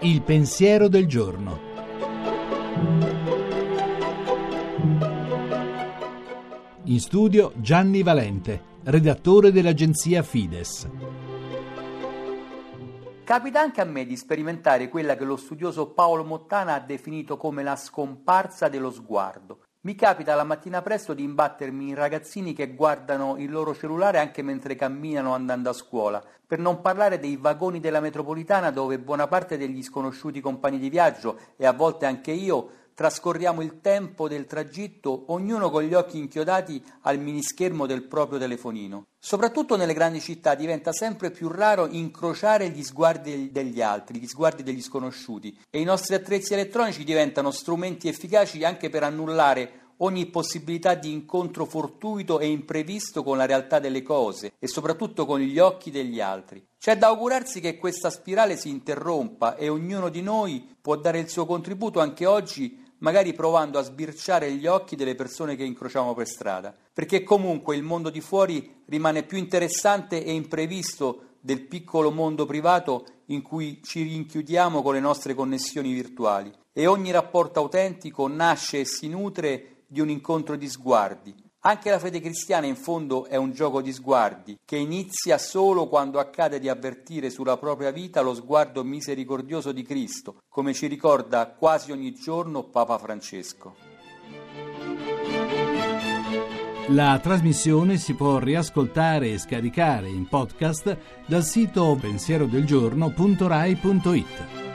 Il pensiero del giorno. In studio Gianni Valente, redattore dell'agenzia Fides. Capita anche a me di sperimentare quella che lo studioso Paolo Mottana ha definito come la scomparsa dello sguardo. Mi capita la mattina presto di imbattermi in ragazzini che guardano il loro cellulare anche mentre camminano andando a scuola, per non parlare dei vagoni della metropolitana dove buona parte degli sconosciuti compagni di viaggio e a volte anche io trascorriamo il tempo del tragitto ognuno con gli occhi inchiodati al minischermo del proprio telefonino. Soprattutto nelle grandi città diventa sempre più raro incrociare gli sguardi degli altri, gli sguardi degli sconosciuti e i nostri attrezzi elettronici diventano strumenti efficaci anche per annullare ogni possibilità di incontro fortuito e imprevisto con la realtà delle cose e soprattutto con gli occhi degli altri. C'è da augurarsi che questa spirale si interrompa e ognuno di noi può dare il suo contributo anche oggi magari provando a sbirciare gli occhi delle persone che incrociamo per strada, perché comunque il mondo di fuori rimane più interessante e imprevisto del piccolo mondo privato in cui ci rinchiudiamo con le nostre connessioni virtuali. E ogni rapporto autentico nasce e si nutre di un incontro di sguardi, anche la fede cristiana in fondo è un gioco di sguardi, che inizia solo quando accade di avvertire sulla propria vita lo sguardo misericordioso di Cristo, come ci ricorda quasi ogni giorno Papa Francesco. La trasmissione si può riascoltare e scaricare in podcast dal sito pensierodelgiorno.rai.it.